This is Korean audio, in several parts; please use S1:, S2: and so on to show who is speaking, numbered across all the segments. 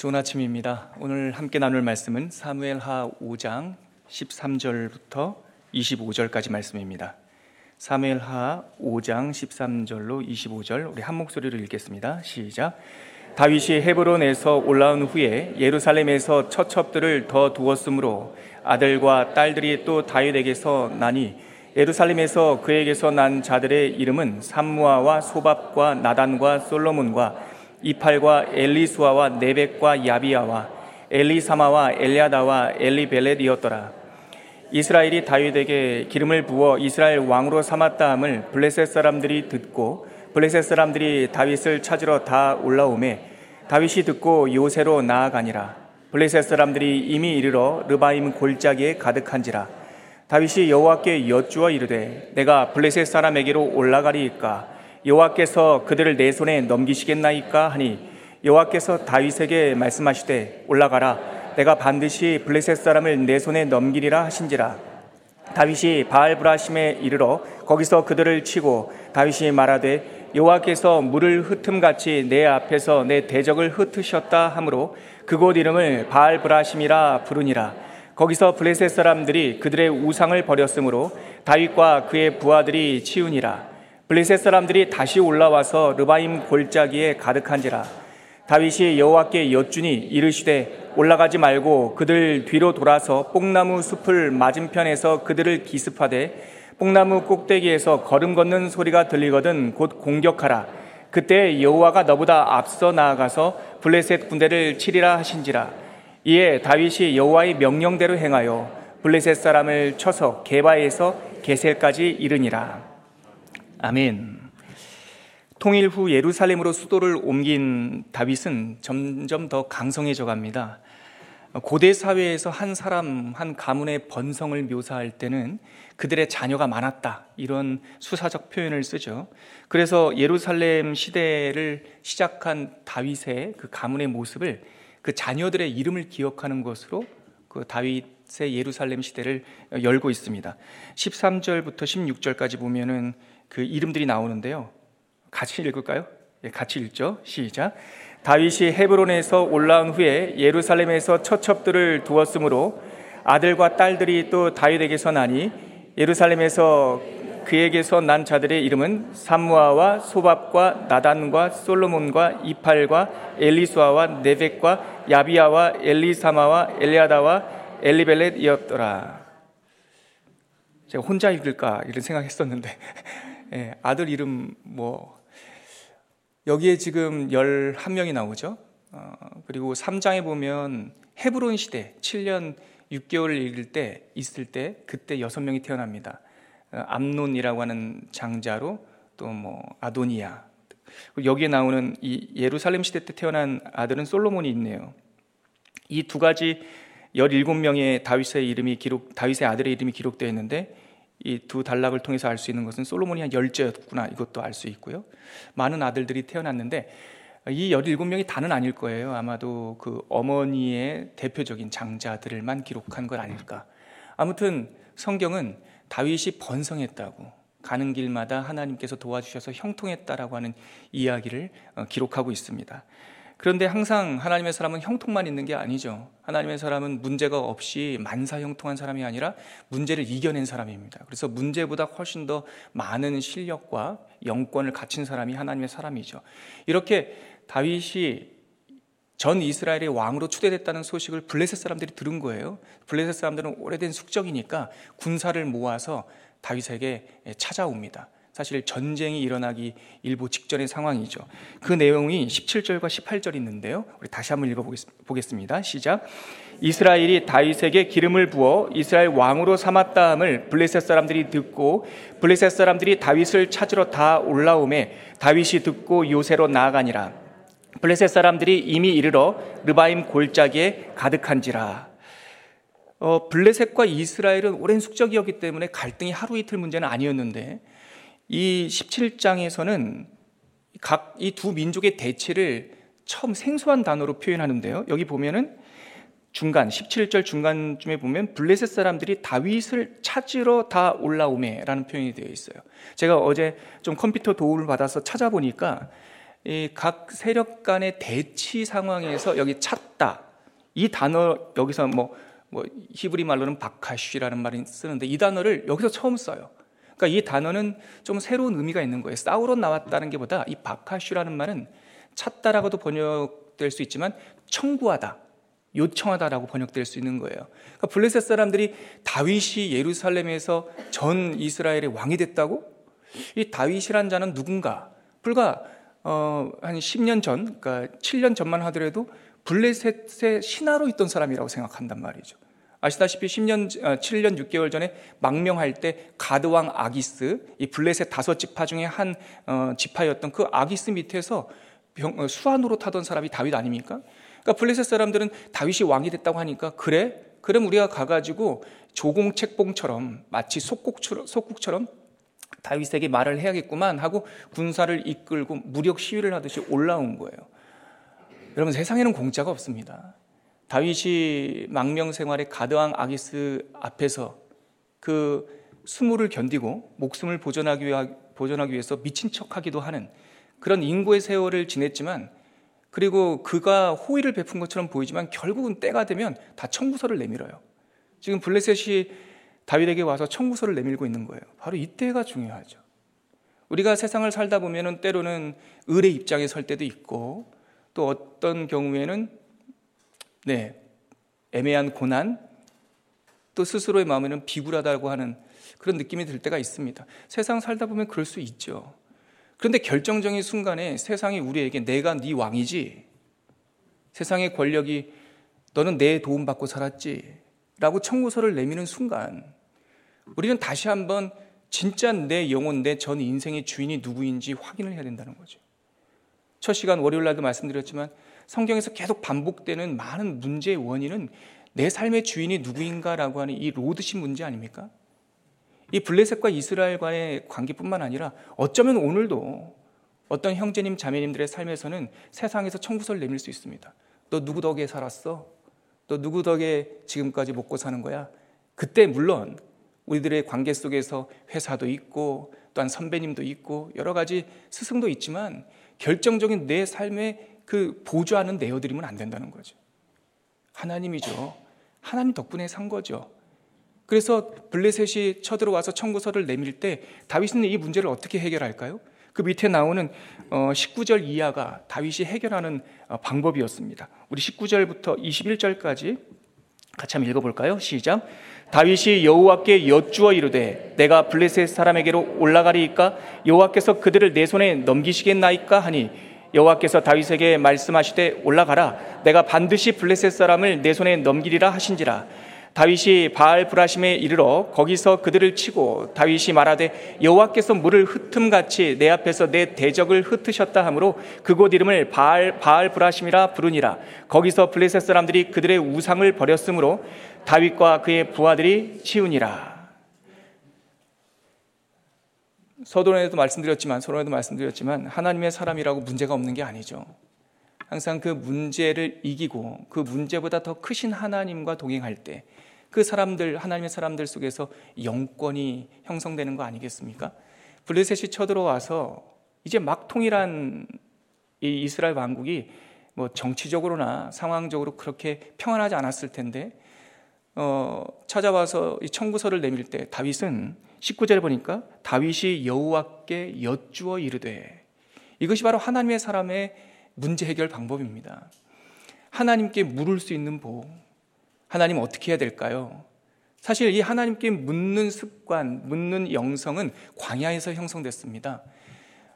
S1: 좋은 아침입니다. 오늘 함께 나눌 말씀은 사무엘하 5장 13절부터 25절까지 말씀입니다. 사무엘하 5장 13절로 25절 우리 한 목소리로 읽겠습니다. 시작. 다윗이 헤브론에서 올라온 후에 예루살렘에서 처첩들을 더 두었으므로 아들과 딸들이 또 다윗에게서 나니 예루살렘에서 그에게서 난 자들의 이름은 삼무아와 소밥과 나단과 솔로몬과 이팔과 엘리수아와 네벡과 야비아와 엘리사마와 엘리아다와 엘리벨렛이었더라. 이스라엘이 다윗에게 기름을 부어 이스라엘 왕으로 삼았다함을 블레셋 사람들이 듣고 블레셋 사람들이 다윗을 찾으러 다 올라오매 다윗이 듣고 요새로 나아가니라. 블레셋 사람들이 이미 이르러 르바임 골짜기에 가득한지라. 다윗이 여호와께 여쭈어 이르되 내가 블레셋 사람에게로 올라가리이까 여호와께서 그들을 내 손에 넘기시겠나이까 하니 여호와께서 다윗에게 말씀하시되 올라가라 내가 반드시 블레셋 사람을 내 손에 넘기리라 하신지라. 다윗이 바알브라심에 이르러 거기서 그들을 치고 다윗이 말하되 여호와께서 물을 흩음같이 내 앞에서 내 대적을 흩으셨다 하므로 그곳 이름을 바알브라심이라 부르니라. 거기서 블레셋 사람들이 그들의 우상을 버렸으므로 다윗과 그의 부하들이 치우니라 블레셋 사람들이 다시 올라와서 르바임 골짜기에 가득한지라 다윗이 여호와께 여쭈니 이르시되 올라가지 말고 그들 뒤로 돌아서 뽕나무 숲을 맞은편에서 그들을 기습하되 뽕나무 꼭대기에서 걸음 걷는 소리가 들리거든 곧 공격하라. 그때 여호와가 너보다 앞서 나아가서 블레셋 군대를 치리라 하신지라. 이에 다윗이 여호와의 명령대로 행하여 블레셋 사람을 쳐서 게바에서 게셀까지 이르니라 아멘. 통일 후 예루살렘으로 수도를 옮긴 다윗은 점점 더 강성해져 갑니다. 고대 사회에서 한 사람, 한 가문의 번성을 묘사할 때는 그들의 자녀가 많았다. 이런 수사적 표현을 쓰죠. 그래서 예루살렘 시대를 시작한 다윗의 그 가문의 모습을 그 자녀들의 이름을 기억하는 것으로 그 다윗의 예루살렘 시대를 열고 있습니다. 13절부터 16절까지 보면은 그 이름들이 나오는데요. 같이 읽을까요? 예, 같이 읽죠. 시작. 다윗이 헤브론에서 올라온 후에 예루살렘에서 처첩들을 두었으므로 아들과 딸들이 또 다윗에게서 나니 예루살렘에서 그에게서 난 자들의 이름은 삼무아와 소밥과 나단과 솔로몬과 이팔과 엘리수아와 네벡과 야비아와 엘리사마와 엘리아다와 엘리벨렛이었더라. 제가 혼자 읽을까 이런 생각했었는데 예, 아들 이름 뭐 여기에 지금 11명이 나오죠. 어, 그리고 3장에 보면 헤브론 시대 7년 6개월 읽을 때 있을 때 그때 6명이 태어납니다. 어, 암논이라고 하는 장자로 또 뭐 아도니아 여기에 나오는 이 예루살렘 시대 때 태어난 아들은 솔로몬이 있네요. 이 두 가지 17명의 다윗의 이름이 기록 다윗의 아들의 이름이 기록되어 있는데 이 두 단락을 통해서 알 수 있는 것은 솔로몬이 한 열째였구나 이것도 알 수 있고요. 많은 아들들이 태어났는데 이 17명이 다는 아닐 거예요. 아마도 그 어머니의 대표적인 장자들만 기록한 건 아닐까. 아무튼 성경은 다윗이 번성했다고 가는 길마다 하나님께서 도와주셔서 형통했다라고 하는 이야기를 어, 기록하고 있습니다. 그런데 항상 하나님의 사람은 형통만 있는 게 아니죠. 하나님의 사람은 문제가 없이 만사 형통한 사람이 아니라 문제를 이겨낸 사람입니다. 그래서 문제보다 훨씬 더 많은 실력과 영권을 갖춘 사람이 하나님의 사람이죠. 이렇게 다윗이 전 이스라엘의 왕으로 추대됐다는 소식을 블레셋 사람들이 들은 거예요. 블레셋 사람들은 오래된 숙적이니까 군사를 모아서 다윗에게 찾아옵니다. 사실 전쟁이 일어나기 일보 직전의 상황이죠. 그 내용이 17절과 18절 있는데요. 우리 다시 한번 읽어보겠습니다. 시작. 이스라엘이 다윗에게 기름을 부어 이스라엘 왕으로 삼았다함을 블레셋 사람들이 듣고 블레셋 사람들이 다윗을 찾으러 다 올라오매 다윗이 듣고 요새로 나아가니라. 블레셋 사람들이 이미 이르러 르바임 골짜기에 가득한지라. 어, 블레셋과 이스라엘은 오랜 숙적이었기 때문에 갈등이 하루 이틀 문제는 아니었는데 이 17장에서는 각 이 두 민족의 대치를 처음 생소한 단어로 표현하는데요. 여기 보면은 중간 17절 중간쯤에 보면 블레셋 사람들이 다윗을 찾으러 다 올라오매라는 표현이 되어 있어요. 제가 어제 좀 컴퓨터 도움을 받아서 찾아보니까 각 세력 간의 대치 상황에서 여기 찾다 이 단어 여기서 뭐, 뭐 히브리 말로는 바카쉬라는 말이 쓰는데 이 단어를 여기서 처음 써요. 그러니까 이 단어는 좀 새로운 의미가 있는 거예요. 싸우러 나왔다는 게보다 이 바카쉬라는 말은 찾다라고도 번역될 수 있지만 청구하다, 요청하다라고 번역될 수 있는 거예요. 그러니까 블레셋 사람들이 다윗이 예루살렘에서 전 이스라엘의 왕이 됐다고? 이 다윗이란 자는 누군가? 불과 어, 한 10년 전, 그러니까 7년 전만 하더라도 블레셋의 신하로 있던 사람이라고 생각한단 말이죠. 아시다시피 10년, 7년 어, 6개월 전에 망명할 때 가드왕 아기스, 이 블레셋 다섯 지파 중에 한 어, 지파였던 그 아기스 밑에서 병, 수완으로 타던 사람이 다윗 아닙니까? 그러니까 블레셋 사람들은 다윗이 왕이 됐다고 하니까 그래? 그럼 우리가 가가지고 조공책봉처럼 마치 속국처럼, 속국처럼 다윗에게 말을 해야겠구만 하고 군사를 이끌고 무력 시위를 하듯이 올라온 거예요. 여러분 세상에는 공짜가 없습니다. 다윗이 망명 생활의 가드왕 아기스 앞에서 그 수모를 견디고 목숨을 보존하기, 위해서 미친 척하기도 하는 그런 인고의 세월을 지냈지만 그리고 그가 호의를 베푼 것처럼 보이지만 결국은 때가 되면 다 청구서를 내밀어요. 지금 블레셋이 다윗에게 와서 청구서를 내밀고 있는 거예요. 바로 이때가 중요하죠. 우리가 세상을 살다 보면은 때로는 을의 입장에 설 때도 있고 또 어떤 경우에는 네, 애매한 고난 또 스스로의 마음에는 비굴하다고 하는 그런 느낌이 들 때가 있습니다. 세상 살다 보면 그럴 수 있죠. 그런데 결정적인 순간에 세상이 우리에게 내가 네 왕이지 세상의 권력이 너는 내 도움 받고 살았지 라고 청구서를 내미는 순간 우리는 다시 한번 진짜 내 영혼, 내 전 인생의 주인이 누구인지 확인을 해야 된다는 거죠. 첫 시간 월요일 날도 말씀드렸지만 성경에서 계속 반복되는 많은 문제의 원인은 내 삶의 주인이 누구인가라고 하는 이 로드십 문제 아닙니까? 이 블레셋과 이스라엘과의 관계뿐만 아니라 어쩌면 오늘도 어떤 형제님, 자매님들의 삶에서는 세상에서 청구서를 내밀 수 있습니다. 너 누구 덕에 살았어? 너 누구 덕에 지금까지 먹고 사는 거야? 그때 물론 우리들의 관계 속에서 회사도 있고 또한 선배님도 있고 여러 가지 스승도 있지만 결정적인 내 삶에 그 보조하는 내어드리면 안 된다는 거죠. 하나님이죠. 하나님 덕분에 산 거죠. 그래서 블레셋이 쳐들어와서 청구서를 내밀 때 다윗은 이 문제를 어떻게 해결할까요? 그 밑에 나오는 19절 어, 이하가 다윗이 해결하는 어, 방법이었습니다. 우리 19절부터 21절까지 같이 한번 읽어볼까요? 시작. 다윗이 여호와께 여쭈어 이르되 내가 블레셋 사람에게로 올라가리이까? 여호와께서 그들을 내 손에 넘기시겠나이까? 하니 여호와께서 다윗에게 말씀하시되 올라가라. 내가 반드시 블레셋 사람을 내 손에 넘기리라 하신지라 다윗이 바알 브라심에 이르러 거기서 그들을 치고 다윗이 말하되 여호와께서 물을 흩음 같이 내 앞에서 내 대적을 흩으셨다 하므로 그곳 이름을 바알 바알 브라심이라 부르니라 거기서 블레셋 사람들이 그들의 우상을 버렸으므로 다윗과 그의 부하들이 치우니라 서론에도 말씀드렸지만 서론에도 말씀드렸지만 하나님의 사람이라고 문제가 없는 게 아니죠. 항상 그 문제를 이기고 그 문제보다 더 크신 하나님과 동행할 때 그 사람들 하나님의 사람들 속에서 영권이 형성되는 거 아니겠습니까? 블레셋이 쳐들어와서 이제 막 통일한 이 이스라엘 왕국이 뭐 정치적으로나 상황적으로 그렇게 평안하지 않았을 텐데 어, 찾아와서 이 청구서를 내밀 때 다윗은 19절에 보니까 다윗이 여호와께 여쭈어 이르되 이것이 바로 하나님의 사람의 문제 해결 방법입니다. 하나님께 물을 수 있는 복. 하나님 어떻게 해야 될까요? 사실 이 하나님께 묻는 습관, 묻는 영성은 광야에서 형성됐습니다.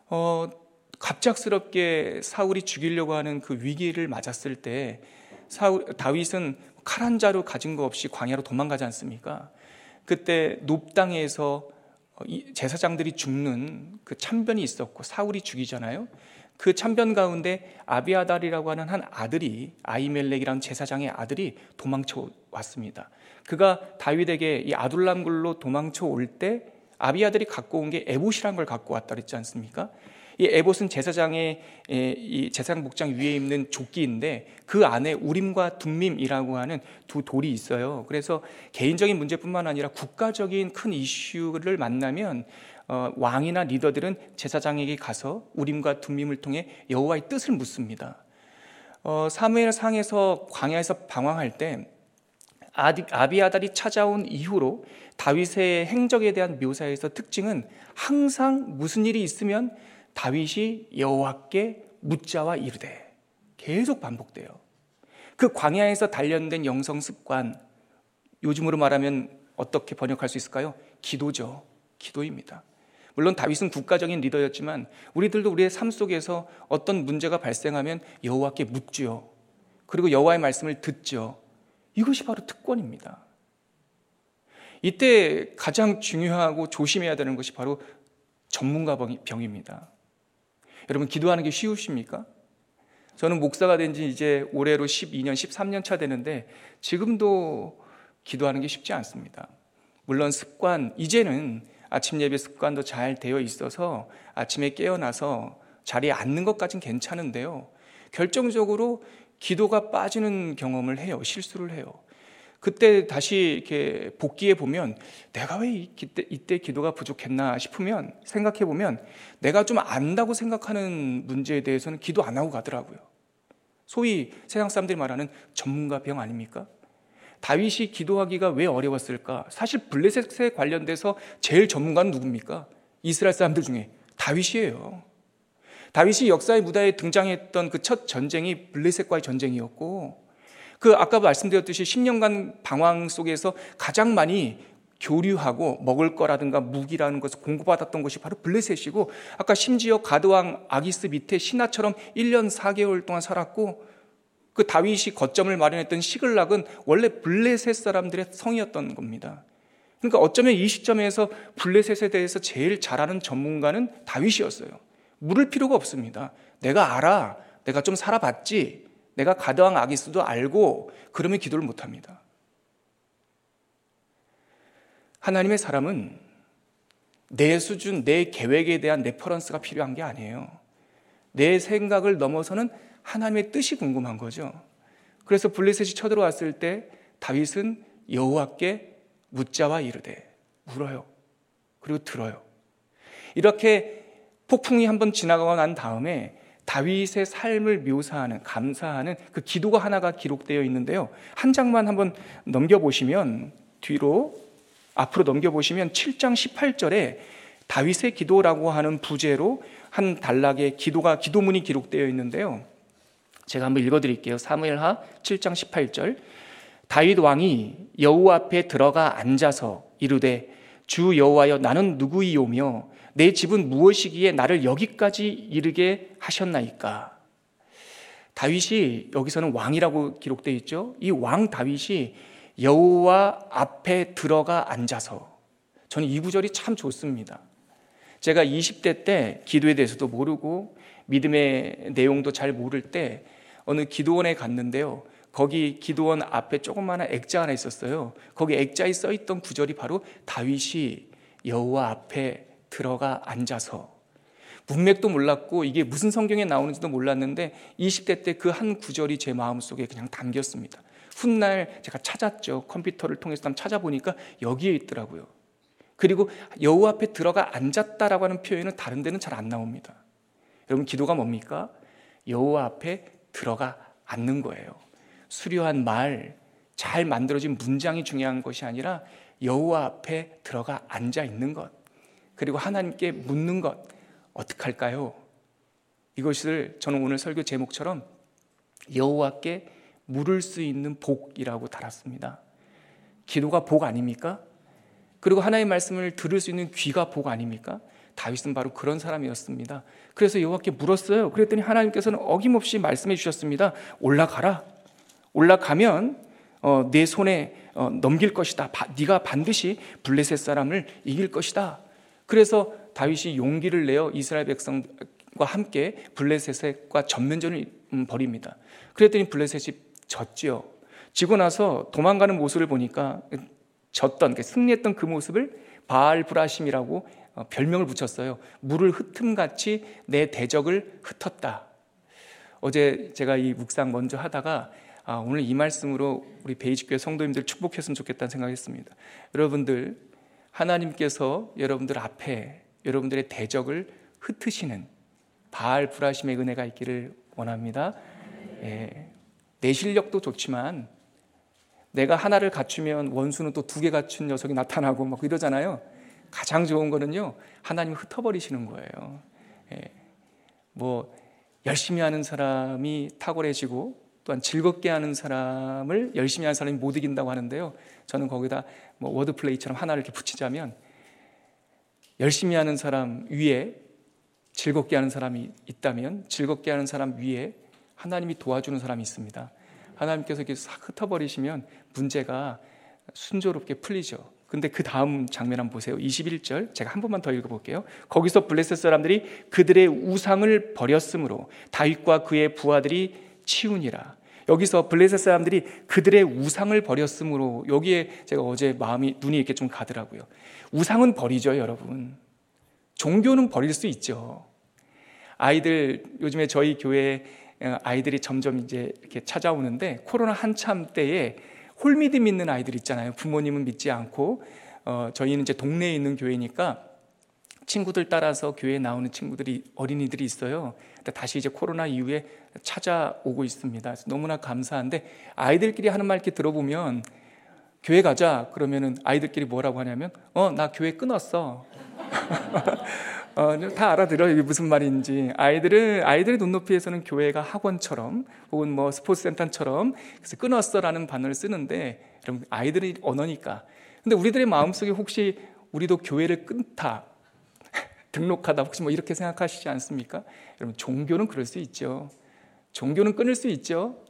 S1: 어, 갑작스럽게 사울이 죽이려고 하는 그 위기를 맞았을 때 사울, 다윗은 칼 한 자루 가진 거 없이 광야로 도망가지 않습니까? 그때 높당에서 제사장들이 죽는 그 참변이 있었고 사울이 죽이잖아요. 그 참변 가운데 아비아달이라고 하는 한 아들이 아이멜렉이라는 제사장의 아들이 도망쳐 왔습니다. 그가 다윗에게 이 아둘람굴로 도망쳐 올 때 아비아들이 갖고 온 게 에봇이란 걸 갖고 왔다 그랬지 않습니까? 이 에봇은 제사장의 이 제사장 목장 위에 있는 조끼인데 그 안에 우림과 둠밈이라고 하는 두 돌이 있어요. 그래서 개인적인 문제뿐만 아니라 국가적인 큰 이슈를 만나면 어, 왕이나 리더들은 제사장에게 가서 우림과 둠밈을 통해 여호와의 뜻을 묻습니다. 어, 사무엘 상에서 광야에서 방황할 때 아비아달이 찾아온 이후로 다윗의 행적에 대한 묘사에서 특징은 항상 무슨 일이 있으면 다윗이 여호와께 묻자와 이르되 계속 반복돼요. 그 광야에서 단련된 영성 습관 요즘으로 말하면 어떻게 번역할 수 있을까요? 기도죠. 기도입니다. 물론 다윗은 국가적인 리더였지만 우리들도 우리의 삶 속에서 어떤 문제가 발생하면 여호와께 묻지요. 그리고 여호와의 말씀을 듣죠. 이것이 바로 특권입니다. 이때 가장 중요하고 조심해야 되는 것이 바로 전문가 병입니다. 여러분 기도하는 게 쉬우십니까? 저는 목사가 된 지 이제 올해로 12년, 13년 차 되는데 지금도 기도하는 게 쉽지 않습니다. 물론 습관, 이제는 아침 예배 습관도 잘 되어 있어서 아침에 깨어나서 자리에 앉는 것까진 괜찮은데요. 결정적으로 기도가 빠지는 경험을 해요. 실수를 해요. 그때 다시 이렇게 복귀해 보면 내가 왜 이때, 이때 기도가 부족했나 싶으면 생각해 보면 내가 좀 안다고 생각하는 문제에 대해서는 기도 안 하고 가더라고요. 소위 세상 사람들이 말하는 전문가 병 아닙니까? 다윗이 기도하기가 왜 어려웠을까? 사실 블레셋에 관련돼서 제일 전문가는 누굽니까? 이스라엘 사람들 중에 다윗이에요. 다윗이 역사의 무대에 등장했던 그 첫 전쟁이 블레셋과의 전쟁이었고 그 아까 말씀드렸듯이 10년간 방황 속에서 가장 많이 교류하고 먹을 거라든가 무기라는 것을 공급받았던 것이 바로 블레셋이고 아까 심지어 가드왕 아기스 밑에 신하처럼 1년 4개월 동안 살았고 그 다윗이 거점을 마련했던 시글락은 원래 블레셋 사람들의 성이었던 겁니다. 그러니까 어쩌면 이 시점에서 블레셋에 대해서 제일 잘 아는 전문가는 다윗이었어요. 물을 필요가 없습니다. 내가 알아. 내가 좀 살아봤지. 내가 가드왕 아기스도 알고 그러면 기도를 못 합니다. 하나님의 사람은 내 수준, 내 계획에 대한 reference가 필요한 게 아니에요. 내 생각을 넘어서는 하나님의 뜻이 궁금한 거죠. 그래서 블레셋이 쳐들어왔을 때 다윗은 여호와께 묻자와 이르되 물어요. 그리고 들어요. 이렇게 폭풍이 한번 지나가고 난 다음에 다윗의 삶을 묘사하는 감사하는 그 기도가 하나가 기록되어 있는데요. 한 장만 한번 넘겨 보시면 뒤로 앞으로 넘겨 보시면 7장 18절에 다윗의 기도라고 하는 부제로 한 단락의 기도가 기도문이 기록되어 있는데요. 제가 한번 읽어 드릴게요. 사무엘하 7장 18절. 다윗 왕이 여호와 앞에 들어가 앉아서 이르되 주 여호와여 나는 누구이오며 내 집은 무엇이기에 나를 여기까지 이르게 하셨나이까? 다윗이 여기서는 왕이라고 기록되어 있죠. 이 왕 다윗이 여호와 앞에 들어가 앉아서 저는 이 구절이 참 좋습니다. 제가 20대 때 기도에 대해서도 모르고 믿음의 내용도 잘 모를 때 어느 기도원에 갔는데요. 거기 기도원 앞에 조그마한 액자 하나 있었어요. 거기 액자에 써 있던 구절이 바로 다윗이 여호와 앞에 들어가 앉아서 문맥도 몰랐고 이게 무슨 성경에 나오는지도 몰랐는데 20대 때 그 한 구절이 제 마음속에 그냥 담겼습니다. 훗날 제가 찾았죠. 컴퓨터를 통해서 찾아보니까 여기에 있더라고요. 그리고 여호와 앞에 들어가 앉았다라고 하는 표현은 다른 데는 잘 안 나옵니다. 여러분 기도가 뭡니까? 여호와 앞에 들어가 앉는 거예요. 수려한 말, 잘 만들어진 문장이 중요한 것이 아니라 여호와 앞에 들어가 앉아 있는 것. 그리고 하나님께 묻는 것. 어떻게 할까요? 이것을 저는 오늘 설교 제목처럼 여호와께 물을 수 있는 복이라고 달았습니다. 기도가 복 아닙니까? 그리고 하나님의 말씀을 들을 수 있는 귀가 복 아닙니까? 다윗은 바로 그런 사람이었습니다. 그래서 여호와께 물었어요. 그랬더니 하나님께서는 어김없이 말씀해 주셨습니다. 올라가라. 올라가면 어, 내 손에 어, 넘길 것이다. 바, 네가 반드시 블레셋 사람을 이길 것이다. 그래서 다윗이 용기를 내어 이스라엘 백성과 함께 블레셋과 전면전을 음, 벌입니다. 그랬더니 블레셋이 졌지요. 지고 나서 도망가는 모습을 보니까 졌던 승리했던 그 모습을 바알 브라심이라고 어, 별명을 붙였어요. 물을 흩음같이 내 대적을 흩었다. 어제 제가 이 묵상 먼저 하다가 아, 오늘 이 말씀으로 우리 베이직교회 성도님들 축복했으면 좋겠다는 생각했습니다. 여러분들 하나님께서 여러분들 앞에 여러분들의 대적을 흩으시는 바알 불하심의 은혜가 있기를 원합니다. 예, 내 실력도 좋지만 내가 하나를 갖추면 원수는 또 두 개 갖춘 녀석이 나타나고 막 이러잖아요. 가장 좋은 거는요, 하나님 흩어버리시는 거예요. 예, 뭐 열심히 하는 사람이 탁월해지고 또한 즐겁게 하는 사람을 열심히 하는 사람이 못 이긴다고 하는데요. 저는 거기다 뭐 word play처럼 하나를 이렇게 붙이자면 열심히 하는 사람 위에 즐겁게 하는 사람이 있다면 즐겁게 하는 사람 위에 하나님이 도와주는 사람이 있습니다. 하나님께서 이렇게 싹 흩어버리시면 문제가 순조롭게 풀리죠. 근데 그 다음 장면 한번 보세요. 21절 제가 한 번만 더 읽어 볼게요. 거기서 블레셋 사람들이 그들의 우상을 버렸으므로 다윗과 그의 부하들이 치우니라. 여기서 블레셋 사람들이 그들의 우상을 버렸으므로 여기에 제가 어제 마음이 눈이 이렇게 좀 가더라고요. 우상은 버리죠, 여러분. 종교는 버릴 수 있죠. 아이들 요즘에 저희 교회 아이들이 점점 이제 이렇게 찾아오는데 코로나 한참 때에 홀미듬 있는 아이들 있잖아요. 부모님은 믿지 않고 어, 저희는 이제 동네에 있는 교회니까 친구들 따라서 교회에 나오는 친구들이 어린이들이 있어요. 다시 이제 코로나 이후에 찾아오고 있습니다. 너무나 감사한데 아이들끼리 하는 말 이렇게 들어보면 교회 가자 그러면은 아이들끼리 뭐라고 하냐면 어 나 교회 끊었어. 어, 다 알아들어요. 이게 무슨 말인지. 아이들은, 아이들의 눈높이에서는 교회가 학원처럼 혹은 뭐 스포츠 센터처럼 그래서 끊었어라는 반어를 쓰는데 여러분, 아이들의 언어니까. 근데 우리들의 마음속에 혹시 우리도 교회를 끊다, 등록하다 혹시 뭐 이렇게 생각하시지 않습니까? 여러분, 종교는 그럴 수 있죠. 종교는 끊을 수 있죠.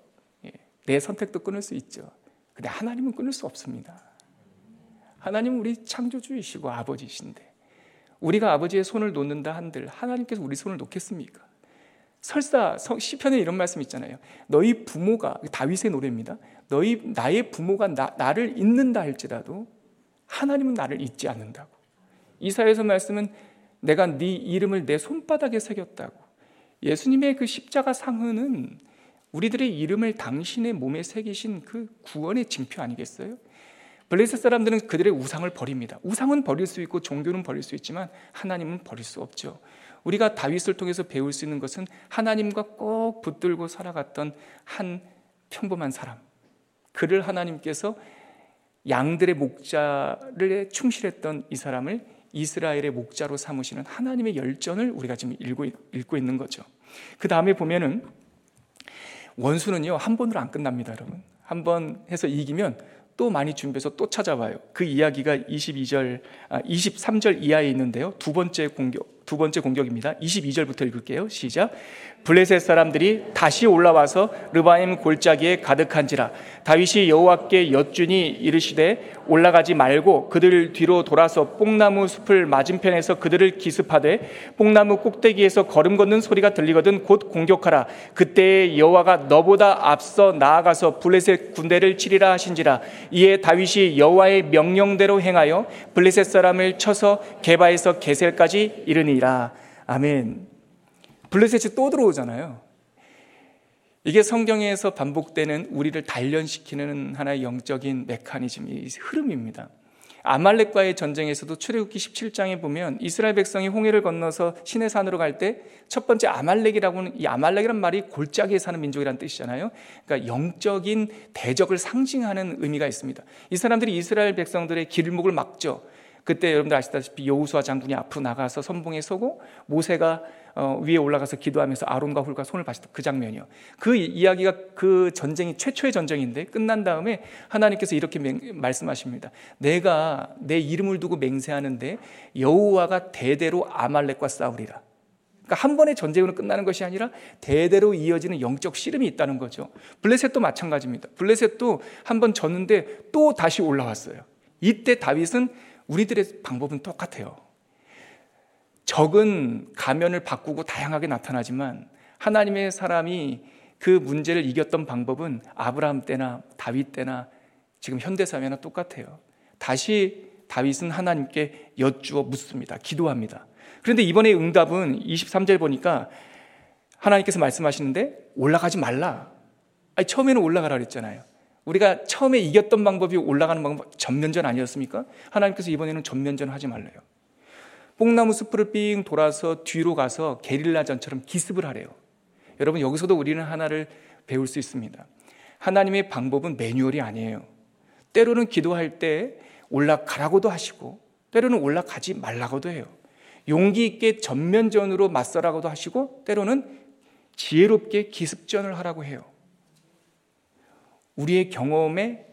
S1: 예, 내 선택도 끊을 수 있죠. 근데 하나님은 끊을 수 없습니다. 하나님은 우리 창조주이시고 아버지신데 우리가 아버지의 손을 놓는다 한들 하나님께서 우리 손을 놓겠습니까? 설사 시편에 이런 말씀 있잖아요. 너희 부모가 다윗의 노래입니다. 너희 나의 부모가 나, 나를 잊는다 할지라도 하나님은 나를 잊지 않는다고. 이사에서 말씀은 내가 네 이름을 내 손바닥에 새겼다고. 예수님의 그 십자가 상흔은 우리들의 이름을 당신의 몸에 새기신 그 구원의 징표 아니겠어요? 블레셋 사람들은 그들의 우상을 버립니다. 우상은 버릴 수 있고 종교는 버릴 수 있지만 하나님은 버릴 수 없죠. 우리가 다윗을 통해서 배울 수 있는 것은 하나님과 꼭 붙들고 살아갔던 한 평범한 사람. 그를 하나님께서 양들의 목자를 충실했던 이 사람을 이스라엘의 목자로 삼으시는 하나님의 열전을 우리가 지금 읽고, 읽고 있는 거죠. 그 다음에 보면은 원수는요, 한 번으로 안 끝납니다, 여러분. 한 번 해서 이기면 또 많이 준비해서 또 찾아와요. 그 이야기가 22절, 아, 23절 이하에 있는데요. 두 번째 공격, 두 번째 공격입니다. 22절부터 읽을게요. 시작. 블레셋 사람들이 다시 올라와서 르바임 골짜기에 가득한지라 다윗이 여호와께 여쭈니 이르시되 올라가지 말고 그들 뒤로 돌아서 뽕나무 숲을 맞은편에서 그들을 기습하되 뽕나무 꼭대기에서 걸음 걷는 소리가 들리거든 곧 공격하라 그때 여호와가 너보다 앞서 나아가서 블레셋 군대를 치리라 하신지라 이에 다윗이 여호와의 명령대로 행하여 블레셋 사람을 쳐서 게바에서 게셀까지 이르니 라 아멘. 블레셋이 또 들어오잖아요. 이게 성경에서 반복되는 우리를 단련시키는 하나의 영적인 메커니즘, 이 흐름입니다. 아말렉과의 전쟁에서도 출애굽기 17장에 보면 이스라엘 백성이 홍해를 건너서 시내 산으로 갈 때 첫 번째 아말렉이라고는 이 아말렉이란 말이 골짜기에 사는 민족이라는 뜻이잖아요. 그러니까 영적인 대적을 상징하는 의미가 있습니다. 이 사람들이 이스라엘 백성들의 길목을 막죠. 그때 여러분들 아시다시피 여우수아 장군이 앞으로 나가서 선봉에 서고 모세가 어, 위에 올라가서 기도하면서 아론과 훌과 손을 받쳤던 그 장면이요. 그 이야기가 그 전쟁이 최초의 전쟁인데 끝난 다음에 하나님께서 이렇게 맹, 말씀하십니다. 내가 내 이름을 두고 맹세하는데 여호와가 대대로 아말렉과 싸우리라. 그러니까 한 번의 전쟁으로 끝나는 것이 아니라 대대로 이어지는 영적 씨름이 있다는 거죠. 블레셋도 마찬가지입니다. 블레셋도 한 번 졌는데 또 다시 올라왔어요. 이때 다윗은 우리들의 방법은 똑같아요. 적은 가면을 바꾸고 다양하게 나타나지만 하나님의 사람이 그 문제를 이겼던 방법은 아브라함 때나 다윗 때나 지금 현대 사회나 똑같아요. 다시 다윗은 하나님께 여쭈어 묻습니다. 기도합니다. 그런데 이번에 응답은 23절 보니까 하나님께서 말씀하시는데 올라가지 말라. 아니, 처음에는 올라가라 그랬잖아요. 우리가 처음에 이겼던 방법이 올라가는 방법 전면전 아니었습니까? 하나님께서 이번에는 전면전 하지 말래요. 뽕나무 숲을 삥 돌아서 뒤로 가서 게릴라전처럼 기습을 하래요. 여러분 여기서도 우리는 하나를 배울 수 있습니다. 하나님의 방법은 매뉴얼이 아니에요. 때로는 기도할 때 올라가라고도 하시고 때로는 올라가지 말라고도 해요. 용기 있게 전면전으로 맞서라고도 하시고 때로는 지혜롭게 기습전을 하라고 해요. 우리의 경험에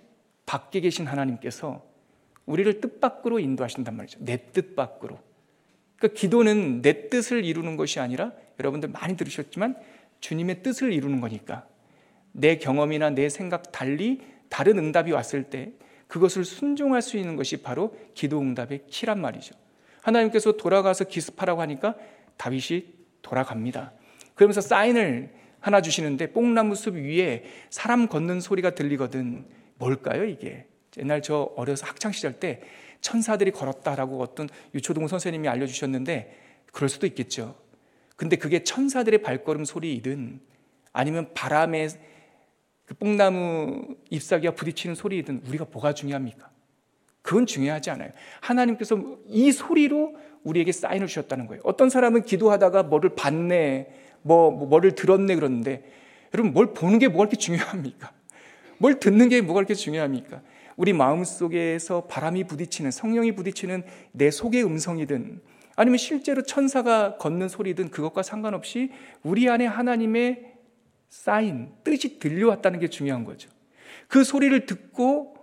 S1: 밖에 계신 하나님께서 우리를 뜻 밖으로 인도하신단 말이죠. 내 뜻 밖으로. 그러니까 기도는 내 뜻을 이루는 것이 아니라 여러분들 많이 들으셨지만 주님의 뜻을 이루는 거니까 내 경험이나 내 생각 달리 다른 응답이 왔을 때 그것을 순종할 수 있는 것이 바로 기도 응답의 키란 말이죠. 하나님께서 돌아가서 기습하라고 하니까 다윗이 돌아갑니다. 그러면서 사인을 하나 주시는데 뽕나무 숲 위에 사람 걷는 소리가 들리거든. 뭘까요, 이게? 옛날 저 어려서 학창 시절 때 천사들이 걸었다라고 어떤 유초동 선생님이 알려 주셨는데 그럴 수도 있겠죠. 근데 그게 천사들의 발걸음 소리이든 아니면 바람에 그 뽕나무 잎사귀와 부딪히는 소리이든 우리가 뭐가 중요합니까? 그건 중요하지 않아요. 하나님께서 이 소리로 우리에게 사인을 주셨다는 거예요. 어떤 사람은 기도하다가 뭐를 봤네, 뭐, 뭐 뭐를 들었네 그러는데 여러분 뭘 보는 게 뭐가 그렇게 중요합니까? 뭘 듣는 게 뭐가 그렇게 중요합니까? 우리 마음 속에서 바람이 부딪히는 성령이 부딪히는 내 속의 음성이든 아니면 실제로 천사가 걷는 소리든 그것과 상관없이 우리 안에 하나님의 사인, 뜻이 들려왔다는 게 중요한 거죠. 그 소리를 듣고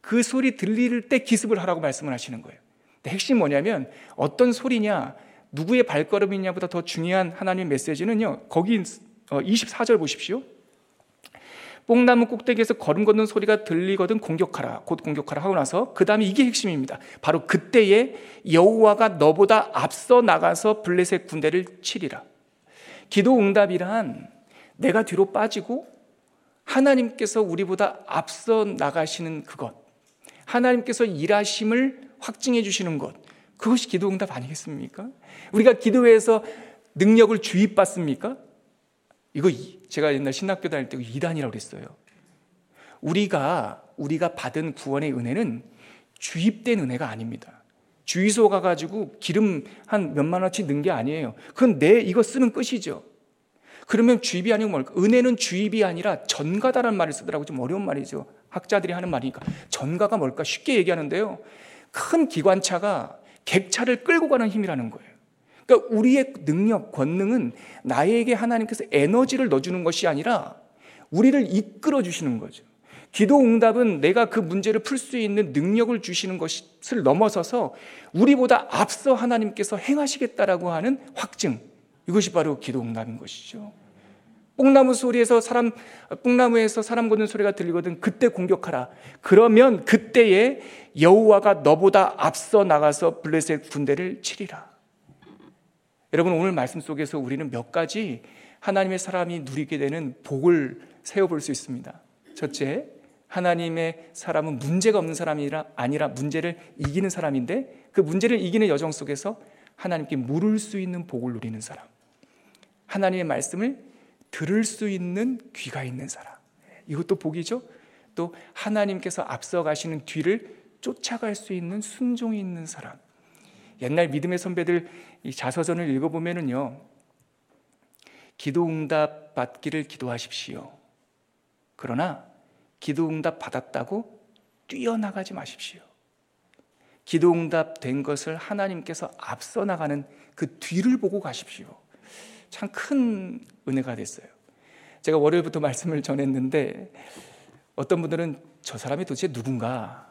S1: 그 소리 들릴 때 기습을 하라고 말씀을 하시는 거예요. 핵심 뭐냐면 어떤 소리냐, 누구의 발걸음이냐보다 더 중요한 하나님의 메시지는요. 거기 24절 어, 보십시오. 뽕나무 꼭대기에서 걸음 걷는 소리가 들리거든 공격하라. 곧 공격하라 하고 나서 그 다음에 이게 핵심입니다. 바로 그때에 여호와가 너보다 앞서 나가서 블레셋 군대를 치리라. 기도 응답이란 내가 뒤로 빠지고 하나님께서 우리보다 앞서 나가시는 그것. 하나님께서 일하심을 확증해 주시는 것. 그것이 기도 응답 아니겠습니까? 우리가 기도해서 능력을 주입받습니까? 이거 제가 옛날 신학교 다닐 때 이단이라고 그랬어요. 우리가 우리가 받은 구원의 은혜는 주입된 은혜가 아닙니다. 주유소 가가지고 기름 한 몇만 원치 넣은 게 아니에요. 그건 내 이거 쓰는 끝이죠. 그러면 주입이 아니고 뭘까? 은혜는 주입이 아니라 전가다라는 말을 쓰더라고 좀 어려운 말이죠. 학자들이 하는 말이니까 전가가 뭘까? 쉽게 얘기하는데요. 큰 기관차가 객차를 끌고 가는 힘이라는 거예요. 그러니까 우리의 능력, 권능은 나에게 하나님께서 에너지를 넣어주는 것이 아니라 우리를 이끌어 주시는 거죠. 기도 응답은 내가 그 문제를 풀 수 있는 능력을 주시는 것을 넘어서서 우리보다 앞서 하나님께서 행하시겠다라고 하는 확증. 이것이 바로 기도 응답인 것이죠. 뽕나무 소리에서 사람, 뽕나무에서 사람 걷는 소리가 들리거든 그때 공격하라. 그러면 그때에 여호와가 너보다 앞서 나가서 블레셋 군대를 치리라. 여러분 오늘 말씀 속에서 우리는 몇 가지 하나님의 사람이 누리게 되는 복을 세워볼 수 있습니다. 첫째, 하나님의 사람은 문제가 없는 사람이 아니라 문제를 이기는 사람인데 그 문제를 이기는 여정 속에서 하나님께 물을 수 있는 복을 누리는 사람. 하나님의 말씀을 들을 수 있는 귀가 있는 사람. 이것도 복이죠. 또 하나님께서 앞서가시는 뒤를 쫓아갈 수 있는 순종이 있는 사람. 옛날 믿음의 선배들 이 자서전을 읽어보면은요, 기도 응답 받기를 기도하십시오. 그러나 기도 응답 받았다고 뛰어나가지 마십시오. 기도 응답 된 것을 하나님께서 앞서 나가는 그 뒤를 보고 가십시오. 참 큰 은혜가 됐어요. 제가 월요일부터 말씀을 전했는데 어떤 분들은 저 사람이 도대체 누군가?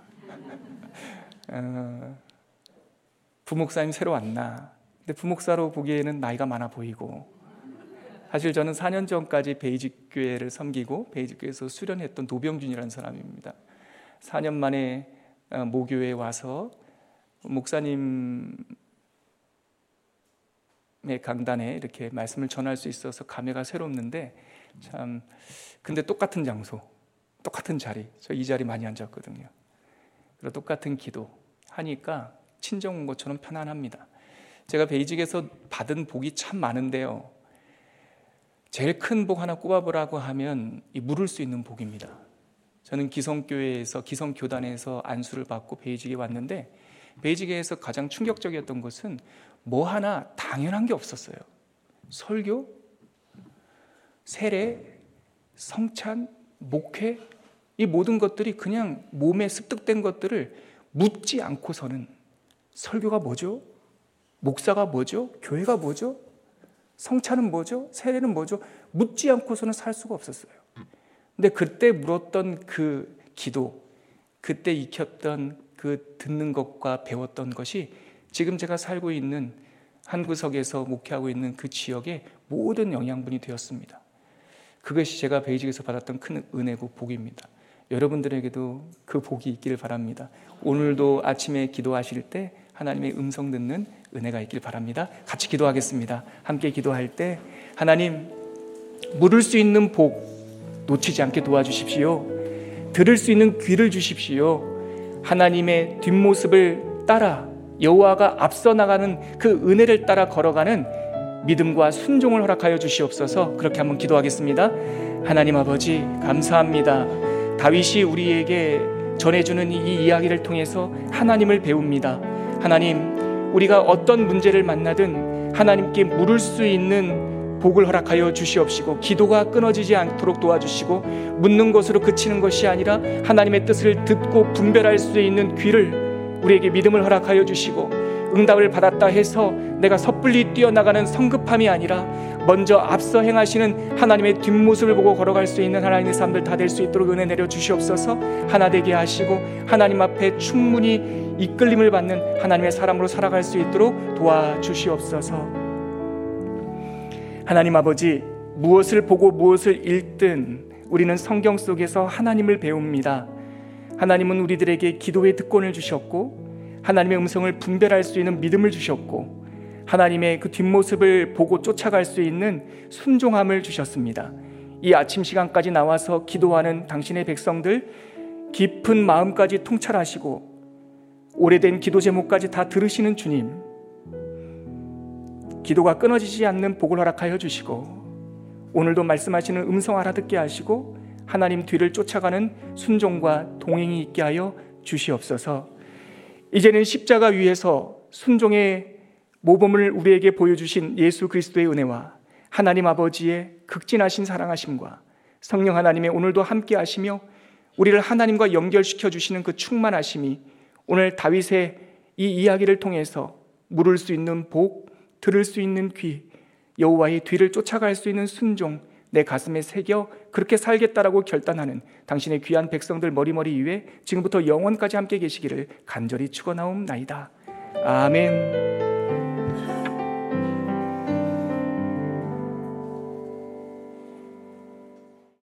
S1: 어, 부목사님 새로 왔나? 근데 부목사로 보기에는 나이가 많아 보이고 사실 저는 4년 전까지 베이직 교회를 섬기고 베이직 교회에서 수련했던 도병준이라는 사람입니다. 4년 만에 어, 모교에 와서 목사님의 강단에 이렇게 말씀을 전할 수 있어서 감회가 새롭는데 참 근데 똑같은 장소, 똑같은 자리, 저 이 자리 많이 앉았거든요. 그리고 똑같은 기도 하니까 친정 온 것처럼 편안합니다. 제가 베이직에서 받은 복이 참 많은데요. 제일 큰 복 하나 꼽아보라고 하면 이 물을 수 있는 복입니다. 저는 기성교회에서 기성교단에서 안수를 받고 베이직에 왔는데 베이직에서 가장 충격적이었던 것은 뭐 하나 당연한 게 없었어요. 설교, 세례, 성찬, 목회 이 모든 것들이 그냥 몸에 습득된 것들을 묻지 않고서는 설교가 뭐죠? 목사가 뭐죠? 교회가 뭐죠? 성찬은 뭐죠? 세례는 뭐죠? 묻지 않고서는 살 수가 없었어요. 근데 그때 물었던 그 기도, 그때 익혔던 그 듣는 것과 배웠던 것이 지금 제가 살고 있는 한 구석에서 목회하고 있는 그 지역의 모든 영양분이 되었습니다. 그것이 제가 베이직에서 받았던 큰 은혜고 복입니다. 여러분들에게도 그 복이 있기를 바랍니다. 오늘도 아침에 기도하실 때 하나님의 음성 듣는 은혜가 있길 바랍니다. 같이 기도하겠습니다. 함께 기도할 때 하나님 물을 수 있는 복 놓치지 않게 도와주십시오. 들을 수 있는 귀를 주십시오. 하나님의 뒷모습을 따라 여호와가 앞서 나가는 그 은혜를 따라 걸어가는 믿음과 순종을 허락하여 주시옵소서. 그렇게 한번 기도하겠습니다. 하나님 아버지 감사합니다. 다윗이 우리에게 전해주는 이 이야기를 통해서 하나님을 배웁니다. 하나님, 우리가 어떤 문제를 만나든 하나님께 물을 수 있는 복을 허락하여 주시옵시고 기도가 끊어지지 않도록 도와주시고 묻는 것으로 그치는 것이 아니라 하나님의 뜻을 듣고 분별할 수 있는 귀를 우리에게 믿음을 허락하여 주시고 응답을 받았다 해서 내가 섣불리 뛰어나가는 성급함이 아니라 먼저 앞서 행하시는 하나님의 뒷모습을 보고 걸어갈 수 있는 하나님의 사람들 다 될 수 있도록 은혜 내려 주시옵소서. 하나 되게 하시고 하나님 앞에 충분히 이끌림을 받는 하나님의 사람으로 살아갈 수 있도록 도와주시옵소서 하나님 아버지 무엇을 보고 무엇을 읽든 우리는 성경 속에서 하나님을 배웁니다 하나님은 우리들에게 기도의 특권을 주셨고 하나님의 음성을 분별할 수 있는 믿음을 주셨고 하나님의 그 뒷모습을 보고 쫓아갈 수 있는 순종함을 주셨습니다. 이 아침 시간까지 나와서 기도하는 당신의 백성들 깊은 마음까지 통찰하시고 오래된 기도 제목까지 다 들으시는 주님 기도가 끊어지지 않는 복을 허락하여 주시고 오늘도 말씀하시는 음성 알아듣게 하시고 하나님 뒤를 쫓아가는 순종과 동행이 있게 하여 주시옵소서. 이제는 십자가 위에서 순종의 모범을 우리에게 보여주신 예수 그리스도의 은혜와 하나님 아버지의 극진하신 사랑하심과 성령 하나님의 오늘도 함께 하시며 우리를 하나님과 연결시켜 주시는 그 충만하심이 오늘 다윗의 이 이야기를 통해서 물을 수 있는 복, 들을 수 있는 귀, 여호와의 뒤를 쫓아갈 수 있는 순종, 내 가슴에 새겨 그렇게 살겠다라고 결단하는 당신의 귀한 백성들 머리머리 위에 지금부터 영원까지 함께 계시기를 간절히 축원하옵나이다. 아멘.